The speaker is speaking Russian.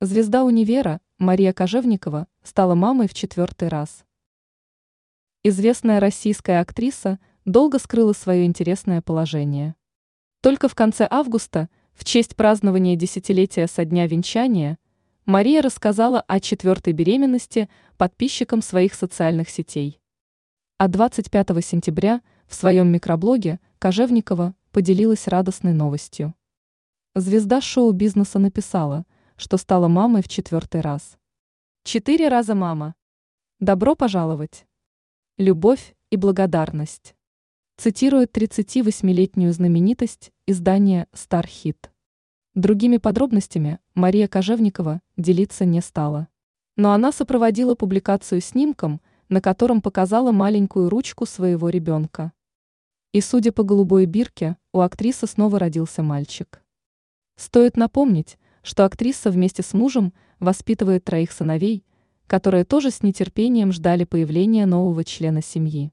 Звезда универа Мария Кожевникова стала мамой в четвертый раз. Известная российская актриса долго скрыла свое интересное положение. Только в конце августа, в честь празднования десятилетия со дня венчания, Мария рассказала о четвертой беременности подписчикам своих социальных сетей. А 25 сентября в своем микроблоге Кожевникова поделилась радостной новостью. Звезда шоу-бизнеса написала – что стала мамой в четвертый раз. Четыре раза мама. Добро пожаловать. Любовь и благодарность. Цитирует 38-летнюю знаменитость издания «Стархит». Другими подробностями Мария Кожевникова делиться не стала. Но она сопроводила публикацию снимком, на котором показала маленькую ручку своего ребенка. И судя по голубой бирке, у актрисы снова родился мальчик. Стоит напомнить, что актриса вместе с мужем воспитывает троих сыновей, которые тоже с нетерпением ждали появления нового члена семьи.